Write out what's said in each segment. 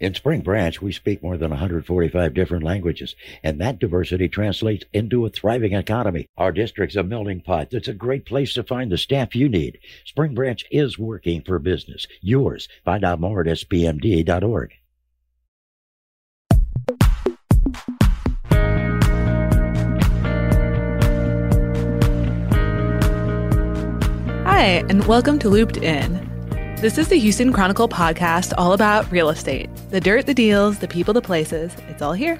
In Spring Branch, we speak more than 145 different languages, and that diversity translates into a thriving economy. Our district's a melting pot. It's a great place to find the staff you need. Spring Branch is working for business. Yours. Find out more at spmd.org. Hi, and welcome to Looped In. This is the Houston Chronicle podcast all about real estate the dirt, the deals, the people, the places. It's all here.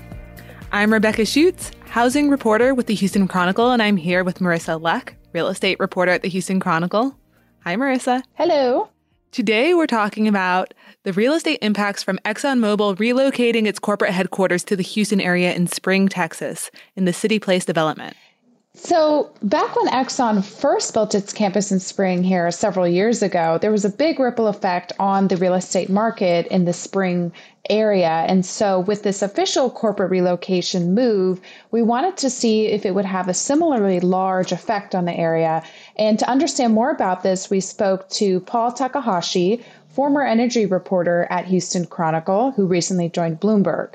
I'm Rebecca Schuetz, housing reporter with the Houston Chronicle, and I'm here with Marissa Luck, real estate reporter at the Houston Chronicle. Hi, Marissa. Hello. Today, we're talking about the real estate impacts from ExxonMobil relocating its corporate headquarters to the Houston area in Spring, Texas, in the City Place development. So, back when Exxon first built its campus in Spring here several years ago, there was a big ripple effect on the real estate market in the Spring area. And so, with this official corporate relocation move, we wanted to see if it would have a similarly large effect on the area. And to understand more about this, we spoke to Paul Takahashi, former energy reporter at Houston Chronicle, who recently joined Bloomberg.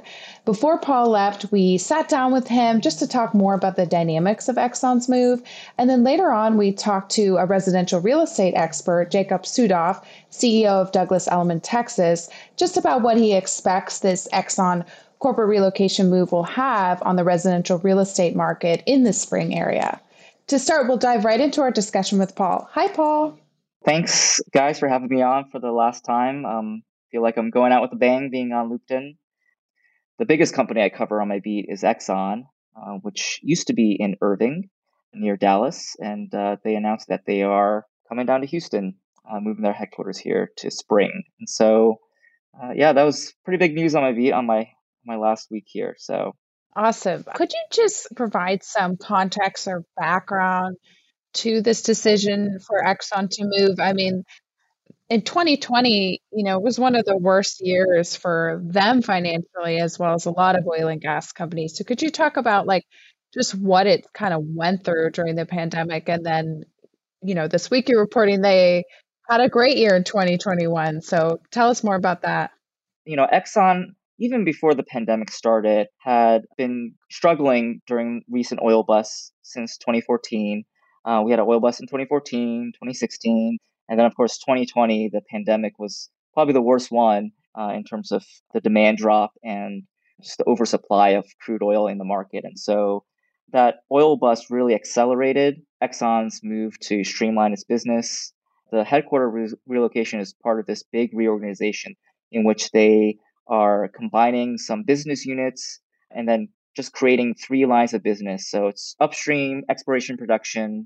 Before Paul left, we sat down with him just to talk more about the dynamics of Exxon's move. And then later on, we talked to a residential real estate expert, Jacob Sudhoff, CEO of Douglas Elliman Texas, just about what he expects this Exxon corporate relocation move will have on the residential real estate market in the spring area. To start, we'll dive right into our discussion with Paul. Hi, Paul. Thanks, guys, for having me on for the last time. Um, feel like I'm going out with a bang being on Looped In. The biggest company I cover on my beat is Exxon, uh, which used to be in Irving near Dallas, and uh, they announced that they are coming down to Houston, uh, moving their headquarters here to Spring. And so, uh, yeah, that was pretty big news on my beat on my my last week here. So awesome. Could you just provide some context or background to this decision for Exxon to move? I mean, in 2020, you know, was one of the worst years for them financially, as well as a lot of oil and gas companies. So, could you talk about like just what it kind of went through during the pandemic, and then, you know, this week you're reporting they had a great year in 2021. So, tell us more about that. You know, Exxon, even before the pandemic started, had been struggling during recent oil busts since 2014. Uh, we had an oil bust in 2014, 2016, and then of course 2020, the pandemic was probably the worst one uh, in terms of the demand drop and just the oversupply of crude oil in the market. And so that oil bust really accelerated Exxon's move to streamline its business. The headquarter re- relocation is part of this big reorganization in which they are combining some business units and then just creating three lines of business. So it's upstream, exploration, production,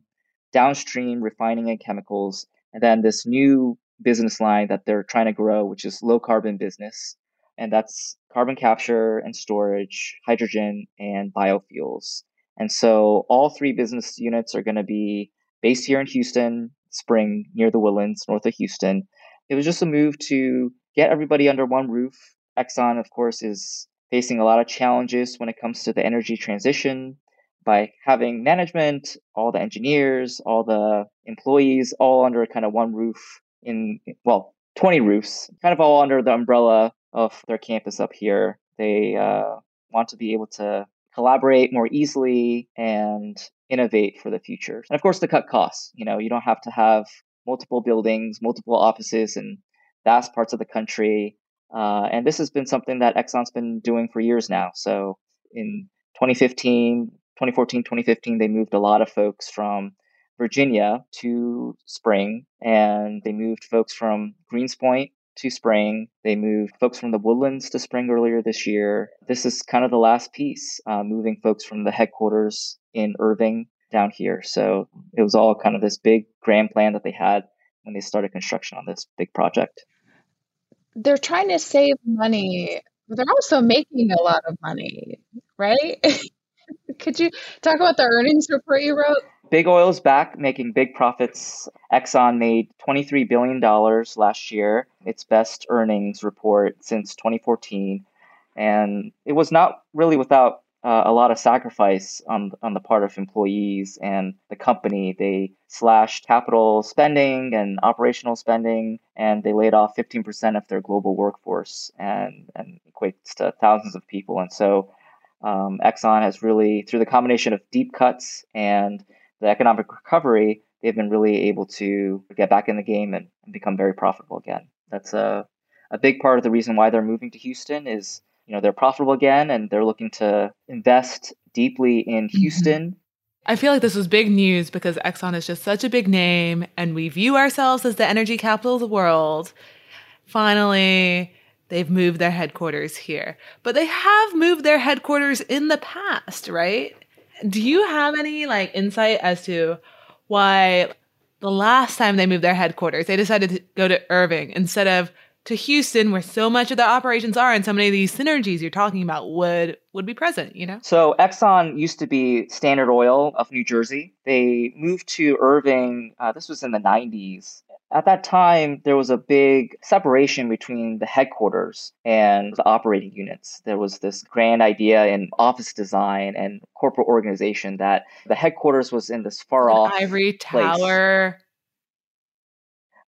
downstream, refining and chemicals, and then this new business line that they're trying to grow, which is low carbon business. And that's carbon capture and storage, hydrogen, and biofuels. And so all three business units are going to be based here in Houston, Spring, near the Woodlands, north of Houston. It was just a move to get everybody under one roof. Exxon, of course, is facing a lot of challenges when it comes to the energy transition by having management, all the engineers, all the employees, all under kind of one roof in, well, 20 roofs, kind of all under the umbrella of their campus up here. They uh, want to be able to collaborate more easily and innovate for the future. And of course, to cut costs. You know, you don't have to have multiple buildings, multiple offices in vast parts of the country. Uh, and this has been something that Exxon's been doing for years now. So in 2015, 2014, 2015, they moved a lot of folks from Virginia to Spring, and they moved folks from Greenspoint to Spring. They moved folks from the Woodlands to Spring earlier this year. This is kind of the last piece, uh, moving folks from the headquarters in Irving down here. So it was all kind of this big grand plan that they had when they started construction on this big project. They're trying to save money, but they're also making a lot of money, right? Could you talk about the earnings report you wrote? Big Oil's back making big profits. Exxon made $23 billion last year, its best earnings report since 2014. And it was not really without uh, a lot of sacrifice on on the part of employees and the company. They slashed capital spending and operational spending, and they laid off 15% of their global workforce, and and equates to thousands of people. And so, um, Exxon has really, through the combination of deep cuts and the economic recovery, they've been really able to get back in the game and, and become very profitable again. That's a a big part of the reason why they're moving to Houston is you know they're profitable again and they're looking to invest deeply in mm-hmm. Houston. Mm-hmm. I feel like this was big news because Exxon is just such a big name and we view ourselves as the energy capital of the world. Finally, they've moved their headquarters here. But they have moved their headquarters in the past, right? Do you have any like insight as to why the last time they moved their headquarters, they decided to go to Irving instead of to Houston, where so much of the operations are, and so many of these synergies you're talking about would would be present. You know. So Exxon used to be Standard Oil of New Jersey. They moved to Irving. Uh, this was in the '90s. At that time, there was a big separation between the headquarters and the operating units. There was this grand idea in office design and corporate organization that the headquarters was in this far off ivory tower. Place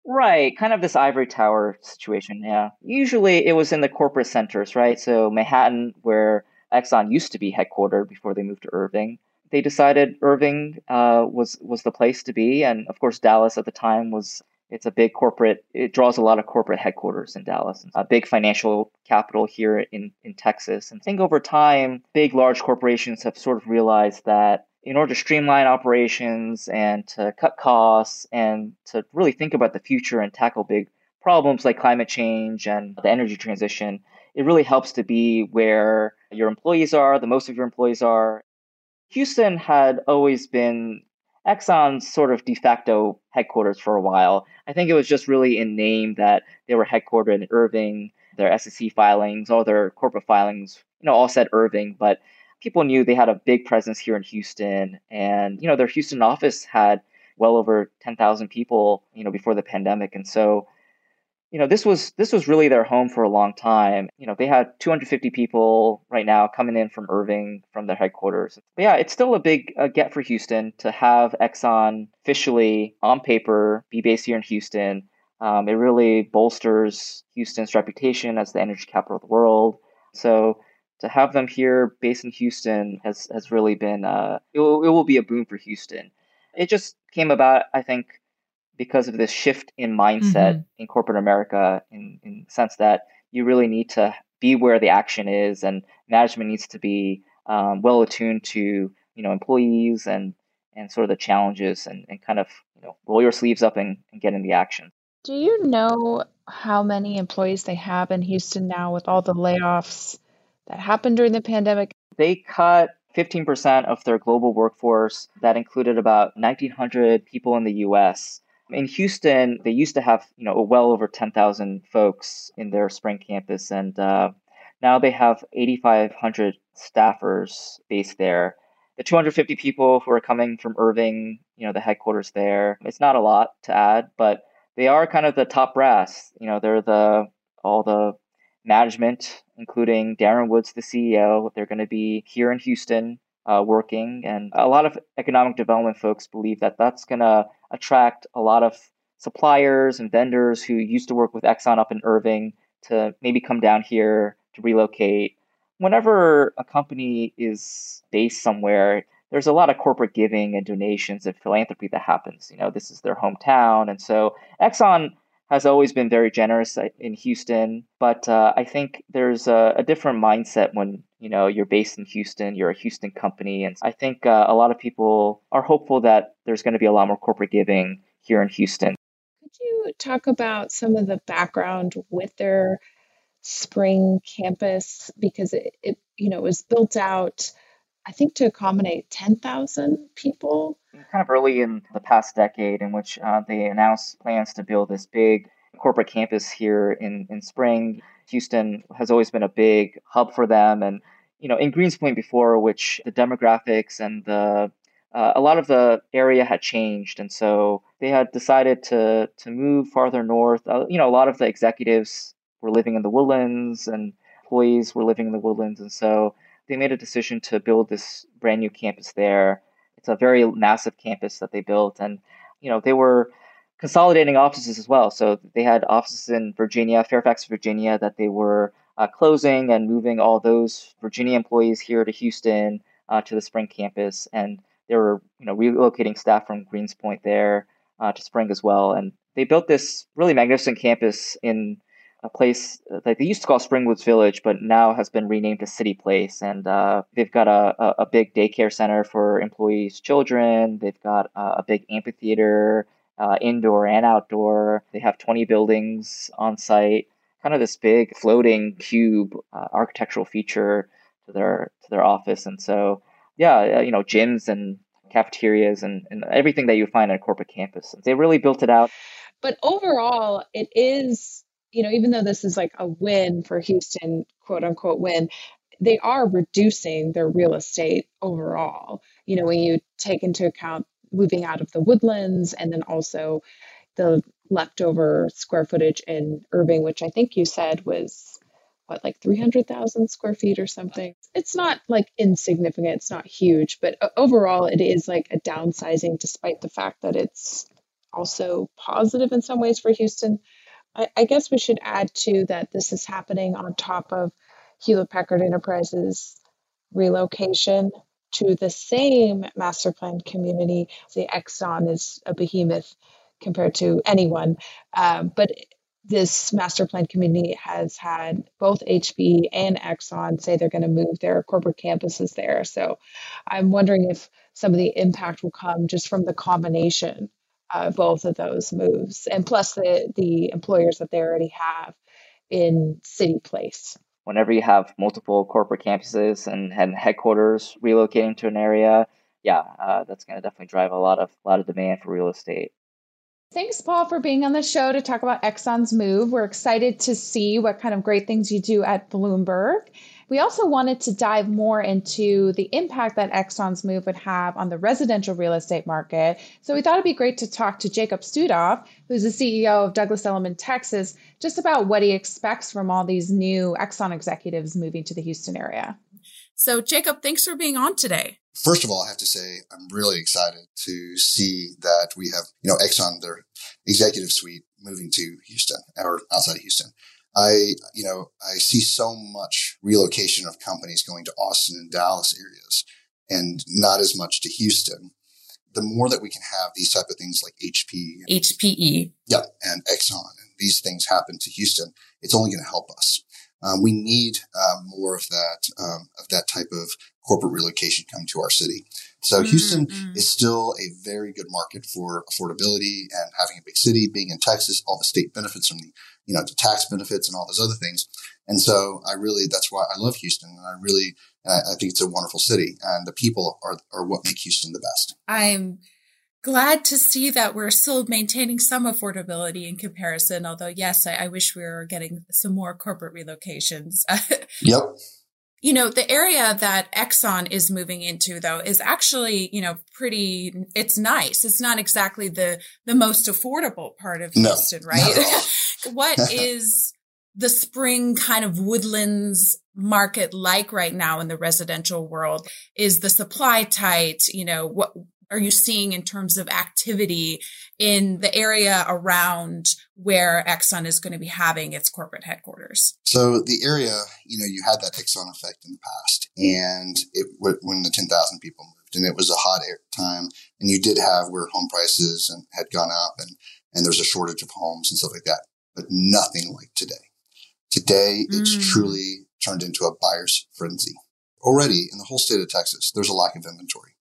Right, kind of this ivory tower situation, yeah. Usually it was in the corporate centers, right? So Manhattan, where Exxon used to be headquartered before they moved to Irving. They decided Irving uh, was was the place to be, and of course Dallas at the time was it's a big corporate. It draws a lot of corporate headquarters in Dallas, a big financial capital here in in Texas. And I think over time, big large corporations have sort of realized that in order to streamline operations and to cut costs and to really think about the future and tackle big problems like climate change and the energy transition, it really helps to be where your employees are, the most of your employees are. Houston had always been Exxon's sort of de facto headquarters for a while. I think it was just really in name that they were headquartered in Irving. Their SEC filings, all their corporate filings, you know, all said Irving, but people knew they had a big presence here in Houston, and you know their Houston office had well over 10,000 people, you know, before the pandemic, and so you know this was this was really their home for a long time. You know they had 250 people right now coming in from Irving from their headquarters. But yeah, it's still a big uh, get for Houston to have Exxon officially on paper be based here in Houston. Um, it really bolsters Houston's reputation as the energy capital of the world. So to have them here based in Houston has has really been uh, it will, it will be a boom for Houston. It just came about, I think, because of this shift in mindset mm-hmm. in corporate America, in in the sense that you really need to be where the action is, and management needs to be um, well attuned to you know employees and and sort of the challenges, and, and kind of you know roll your sleeves up and, and get in the action. Do you know how many employees they have in Houston now with all the layoffs that happened during the pandemic. They cut 15% of their global workforce. That included about 1,900 people in the US. In Houston, they used to have, you know, well over 10,000 folks in their spring campus, and uh, now they have 8,500 staffers based there. The 250 people who are coming from Irving, you know, the headquarters there, it's not a lot to add, but they are kind of the top brass. You know, they're the all the management, including Darren Woods, the CEO. They're going to be here in Houston uh, working. And a lot of economic development folks believe that that's going to attract a lot of suppliers and vendors who used to work with Exxon up in Irving to maybe come down here to relocate. Whenever a company is based somewhere, there's a lot of corporate giving and donations and philanthropy that happens. You know, this is their hometown. And so Exxon has always been very generous in Houston, but uh, I think there's a, a, different mindset when you know you're based in Houston, you're a Houston company, and I think uh, a lot of people are hopeful that there's going to be a lot more corporate giving here in Houston. Could you talk about some of the background with their spring campus because it, it you know was built out I think to accommodate 10,000 people. Kind of early in the past decade, in which uh, they announced plans to build this big corporate campus here in, in Spring. Houston has always been a big hub for them. And, you know, in Greenspoint before, which the demographics and the uh, a lot of the area had changed, and so they had decided to to move farther north. Uh, you know, a lot of the executives were living in the woodlands, and employees were living in the woodlands, and so they made a decision to build this brand new campus there. It's a very massive campus that they built, and you know they were consolidating offices as well. So they had offices in Virginia, Fairfax, Virginia, that they were uh, closing and moving all those Virginia employees here to Houston uh, to the Spring campus, and they were you know relocating staff from Greenspoint there uh, to Spring as well. And they built this really magnificent campus in a place that they used to call Springwoods Village, but now has been renamed to City Place. And uh, they've got a, a, big daycare center for employees' children. They've got a, a big amphitheater, uh, indoor and outdoor. They have 20 buildings on site. Kind of this big floating cube uh, architectural feature to their to their office. And so, yeah, uh, you know, gyms and cafeterias and, and everything that you find on a corporate campus. They really built it out. But overall, it is you know, even though this is like a win for Houston, quote unquote win, they are reducing their real estate overall. You know, when you take into account moving out of the woodlands and then also the leftover square footage in Irving, which I think you said was what, like 300,000 square feet or something. It's not like insignificant, it's not huge, but uh, overall, it is like a downsizing despite the fact that it's also positive in some ways for Houston. I, I guess we should add too that this is happening on top of Hewlett Packard Enterprises relocation to the same master plan community. The Exxon is a behemoth compared to anyone, um, but this master plan community has had both HP and Exxon say they're going to move their corporate campuses there. So I'm wondering if some of the impact will come just from the combination uh, both of those moves, and plus the the employers that they already have in City Place. Whenever you have multiple corporate campuses and, and headquarters relocating to an area, yeah, uh, that's going to definitely drive a lot of a lot of demand for real estate. Thanks, Paul, for being on the show to talk about Exxon's move. We're excited to see what kind of great things you do at Bloomberg. We also wanted to dive more into the impact that Exxon's move would have on the residential real estate market. So we thought it'd be great to talk to Jacob Sudhoff, who's the CEO of Douglas Elliman Texas, just about what he expects from all these new Exxon executives moving to the Houston area. So, Jacob, thanks for being on today. First of all, I have to say I'm really excited to see that we have, you know, Exxon, their executive suite moving to Houston or outside of Houston. I, you know, I see so much relocation of companies going to Austin and Dallas areas and not as much to Houston. The more that we can have these type of things like HP, and, HPE, yeah, and Exxon, and these things happen to Houston, it's only going to help us. Um, we need more of that um, of that type of corporate relocation come to our city. So mm-hmm. Houston is still a very good market for affordability and having a big city, being in Texas, all the state benefits from the you know, the tax benefits and all those other things. And so I really, that's why I love Houston. And I really, and I, I think it's a wonderful city and the people are, are what make Houston the best. I'm glad to see that we're still maintaining some affordability in comparison. Although, yes, I, I wish we were getting some more corporate relocations. yep. You know, the area that Exxon is moving into though is actually, you know, pretty it's nice. It's not exactly the the most affordable part of Houston, no, right? what is the spring kind of woodlands market like right now in the residential world? Is the supply tight? You know, what are you seeing in terms of activity in the area around where Exxon is going to be having its corporate headquarters? So the area, you know, you had that Exxon effect in the past, and it when the ten thousand people moved, and it was a hot air time, and you did have where home prices and had gone up, and and there's a shortage of homes and stuff like that but nothing like today. Today, it's mm. truly turned into a buyer's frenzy. Already in the whole state of Texas, there's a lack of inventory.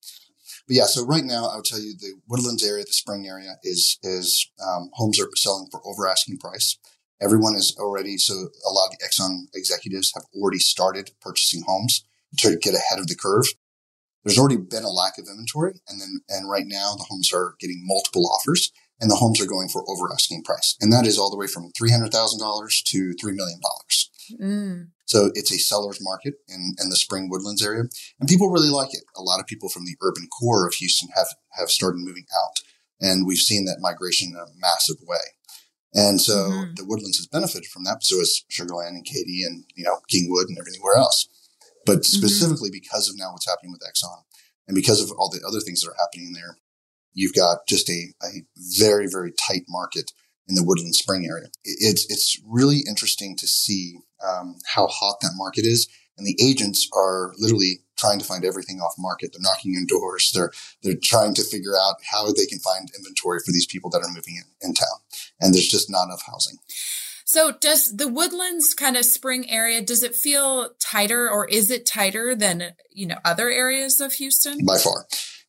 But yeah, so right now, I would tell you the Woodlands area, the Spring area, is is um, homes are selling for over asking price. Everyone is already so a lot of the Exxon executives have already started purchasing homes to get ahead of the curve. There's already been a lack of inventory, and then and right now the homes are getting multiple offers, and the homes are going for over asking price. And that is all the way from $300,000 to $3 million. Mm. So it's a seller's market in, in the Spring Woodlands area. And people really like it. A lot of people from the urban core of Houston have, have started moving out. And we've seen that migration in a massive way. And so mm-hmm. the Woodlands has benefited from that. So has Sugarland and Katy and, you know, Kingwood and everywhere else. But mm-hmm. specifically mm-hmm. because of now what's happening with Exxon and because of all the other things that are happening there, you've got just a, a very, very tight market in the Woodland Spring area. It's, it's really interesting to see um, how hot that market is. And the agents are literally trying to find everything off market. They're knocking on doors. They're, they're trying to figure out how they can find inventory for these people that are moving in, in town. And there's just not enough housing. So does the woodlands kind of spring area, does it feel tighter or is it tighter than, you know, other areas of Houston? By far,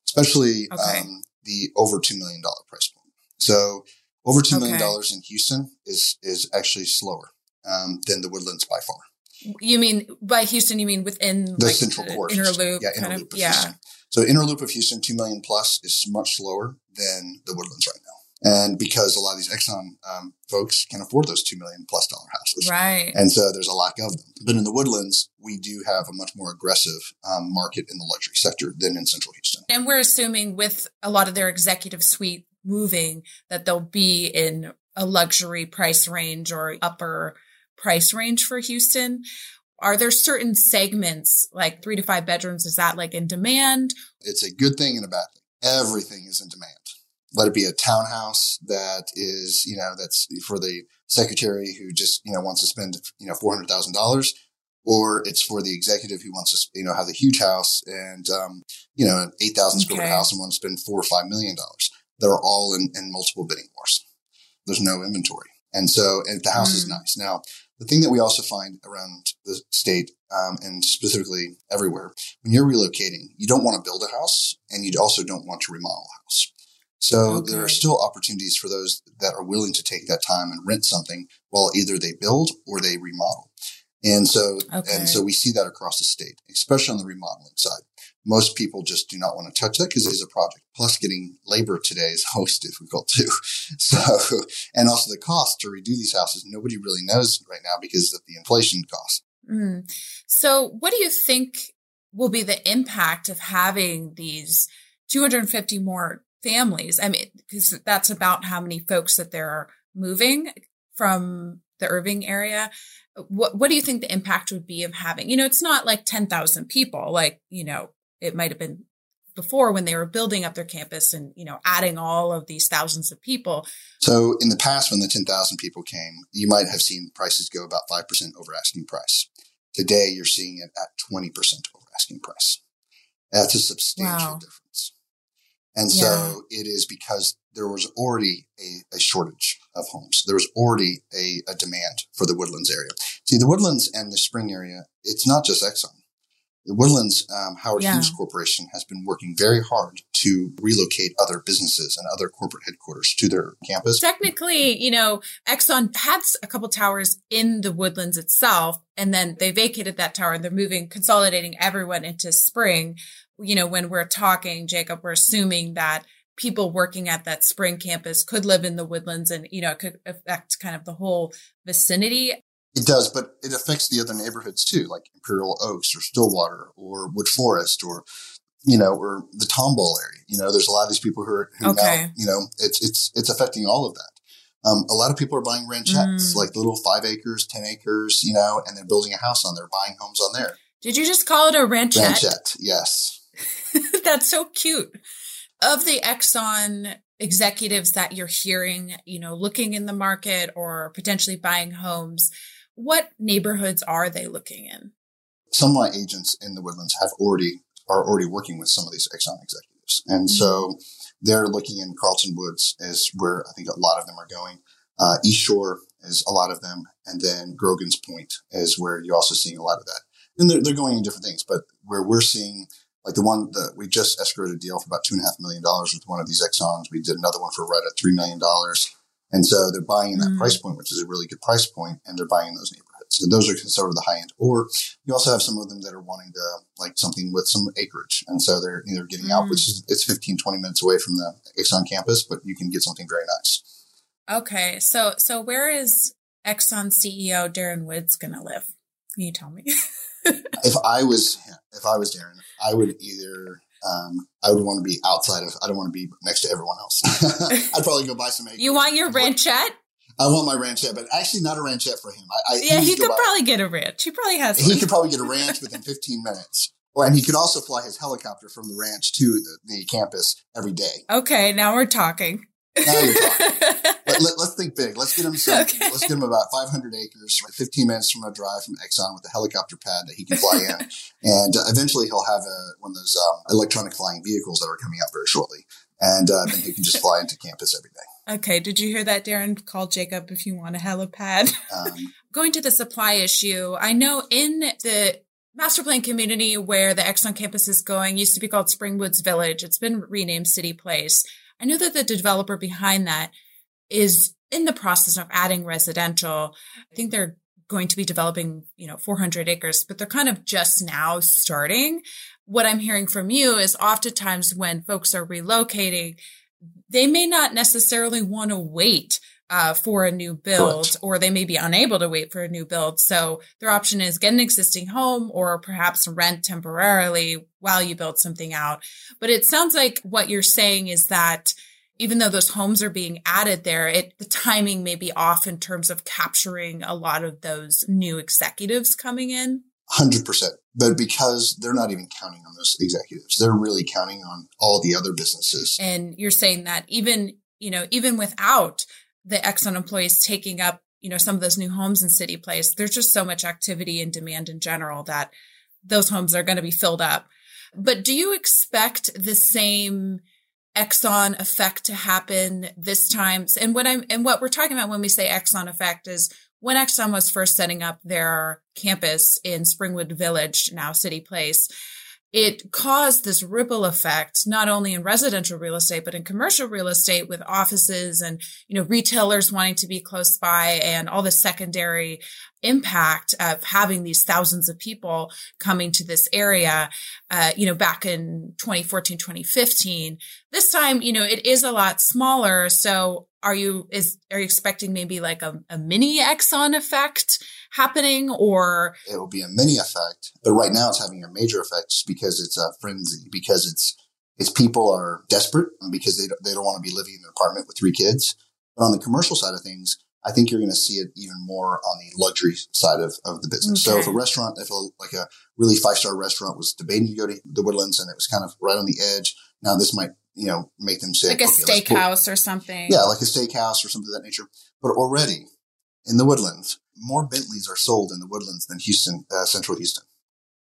especially okay. um, the over $2 million price point. So over two million dollars okay. in Houston is, is actually slower um, than the woodlands by far. You mean by Houston, you mean within the like central core. Inner loop. Yeah, inner loop of, of yeah. Houston. So inner loop of Houston, 2 million plus is much slower than the woodlands right now. And because a lot of these Exxon um, folks can afford those two million plus dollar houses, right? And so there's a lack of them. But in the woodlands, we do have a much more aggressive um, market in the luxury sector than in Central Houston. And we're assuming with a lot of their executive suite moving that they'll be in a luxury price range or upper price range for Houston. Are there certain segments like three to five bedrooms? Is that like in demand? It's a good thing and a bad thing. Everything is in demand let it be a townhouse that is, you know, that's for the secretary who just, you know, wants to spend, you know, $400,000 or it's for the executive who wants to, you know, have the huge house and, um, you know, an 8,000 square foot house and want to spend four or $5 million. They're all in, in multiple bidding wars. There's no inventory. And so, and the house mm. is nice. Now, the thing that we also find around the state, um, and specifically everywhere, when you're relocating, you don't want to build a house and you also don't want to remodel a house. So okay. there are still opportunities for those that are willing to take that time and rent something while either they build or they remodel. And so, okay. and so we see that across the state, especially on the remodeling side. Most people just do not want to touch that because it is a project. Plus getting labor today is always difficult too. So, and also the cost to redo these houses, nobody really knows right now because of the inflation cost. Mm. So what do you think will be the impact of having these 250 more families. I mean, because that's about how many folks that they're moving from the Irving area. What what do you think the impact would be of having? You know, it's not like ten thousand people. Like you know, it might have been before when they were building up their campus and you know adding all of these thousands of people. So in the past, when the ten thousand people came, you might have seen prices go about five percent over asking price. Today, you're seeing it at twenty percent over asking price. That's a substantial wow. difference. And yeah. so it is because there was already a, a, shortage of homes. There was already a, a, demand for the woodlands area. See, the woodlands and the spring area, it's not just Exxon. The Woodlands um, Howard yeah. Hughes Corporation has been working very hard to relocate other businesses and other corporate headquarters to their campus. Technically, you know, Exxon had a couple towers in the Woodlands itself, and then they vacated that tower and they're moving, consolidating everyone into Spring you know, when we're talking, Jacob, we're assuming that people working at that spring campus could live in the woodlands and, you know, it could affect kind of the whole vicinity. It does, but it affects the other neighborhoods too, like Imperial Oaks or Stillwater or Wood Forest or, you know, or the Tomball area. You know, there's a lot of these people who are, who okay. now, you know, it's, it's, it's affecting all of that. Um, a lot of people are buying ranchettes, mm. like little five acres, 10 acres, you know, and they're building a house on there, buying homes on there. Did you just call it a ranchette? Ranchette, yes. That's so cute. Of the Exxon executives that you're hearing, you know, looking in the market or potentially buying homes, what neighborhoods are they looking in? Some of my agents in the Woodlands have already are already working with some of these Exxon executives, and mm-hmm. so they're looking in Carlton Woods is where I think a lot of them are going. Uh, East Shore is a lot of them, and then Grogan's Point is where you're also seeing a lot of that. And they're, they're going in different things, but where we're seeing like the one that we just escrowed a deal for about two and a half million dollars with one of these Exxons. We did another one for right at $3 million. And so they're buying in that mm. price point, which is a really good price point, and they're buying those neighborhoods. So those are sort of the high end. Or you also have some of them that are wanting to like something with some acreage. And so they're either getting mm. out, which is it's 15, 20 minutes away from the Exxon campus, but you can get something very nice. Okay. So so where is Exxon CEO Darren Woods gonna live? Can you tell me? if I was if I was Darren, I would either um, I would want to be outside of. I don't want to be next to everyone else. I'd probably go buy some. Acres. You want your ranchette? I want my ranchette, but actually not a ranchette for him. I, I yeah, he could probably get a ranch. He probably has. He one. could probably get a ranch within 15 minutes. Well, and he could also fly his helicopter from the ranch to the, the campus every day. Okay, now we're talking. Now you're talking. let, us let, think big. Let's get him some. Okay. Let's get him about 500 acres, 15 minutes from a drive from Exxon with a helicopter pad that he can fly in, and uh, eventually he'll have a, one of those um, electronic flying vehicles that are coming out very shortly, and uh, then he can just fly into campus every day. Okay. Did you hear that, Darren? Call Jacob if you want a helipad. Um, Going to the supply issue, I know in the master plan community where the Exxon campus is going used to be called Springwoods Village. It's been renamed City Place. I know that the developer behind that is in the process of adding residential. I think they're going to be developing, you know, 400 acres, but they're kind of just now starting. What I'm hearing from you is oftentimes when folks are relocating, they may not necessarily want to wait uh, for a new build, Correct. or they may be unable to wait for a new build. So their option is get an existing home or perhaps rent temporarily while you build something out. But it sounds like what you're saying is that even though those homes are being added there, it the timing may be off in terms of capturing a lot of those new executives coming in. Hundred percent, but because they're not even counting on those executives, they're really counting on all the other businesses. And you're saying that even you know even without the Exxon employees taking up, you know, some of those new homes in City Place, there's just so much activity and demand in general that those homes are going to be filled up. But do you expect the same Exxon effect to happen this time? And what I'm and what we're talking about when we say Exxon effect is when Exxon was first setting up their campus in Springwood Village, now City Place, it caused this ripple effect, not only in residential real estate, but in commercial real estate with offices and, you know, retailers wanting to be close by and all the secondary impact of having these thousands of people coming to this area, uh, you know, back in 2014, 2015. This time, you know, it is a lot smaller. So are you, is, are you expecting maybe like a, a mini Exxon effect? Happening or it will be a mini effect but right now it's having a major effect just because it's a frenzy because it's it's people are desperate because they don't, they don't want to be living in an apartment with three kids but on the commercial side of things I think you're going to see it even more on the luxury side of, of the business. Okay. So if a restaurant, if a, like a really five star restaurant was debating to go to the Woodlands and it was kind of right on the edge, now this might, you know, make them say like a okay, steakhouse or something. Yeah, like a steakhouse or something of that nature. But already in the Woodlands, more Bentleys are sold in the Woodlands than Houston, uh, Central Houston.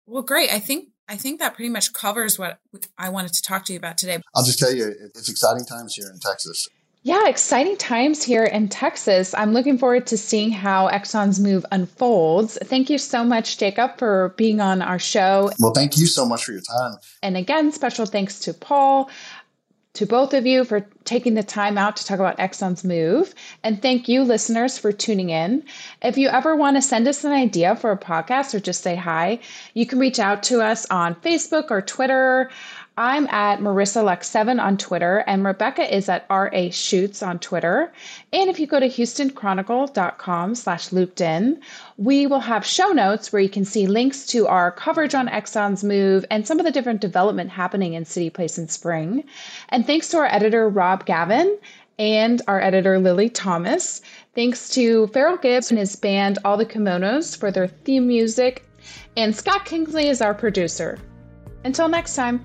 Well, great. I think I think that pretty much covers what I wanted to talk to you about today. I'll just tell you, it's exciting times here in Texas. Yeah, exciting times here in Texas. I'm looking forward to seeing how Exxon's move unfolds. Thank you so much, Jacob, for being on our show. Well, thank you so much for your time. And again, special thanks to Paul to both of you for taking the time out to talk about Exxon's move. And thank you, listeners, for tuning in. If you ever want to send us an idea for a podcast or just say hi, you can reach out to us on Facebook or Twitter. I'm at Marissa Luck7 on Twitter, and Rebecca is at RA Shoots on Twitter. And if you go to houstonchronicle.com slash looped in, we will have show notes where you can see links to our coverage on Exxon's move and some of the different development happening in City Place in spring. And thanks to our editor, Rob Gavin, and our editor, Lily Thomas. Thanks to Farrell Gibbs and his band, All the Kimonos, for their theme music. And Scott Kingsley is our producer. Until next time.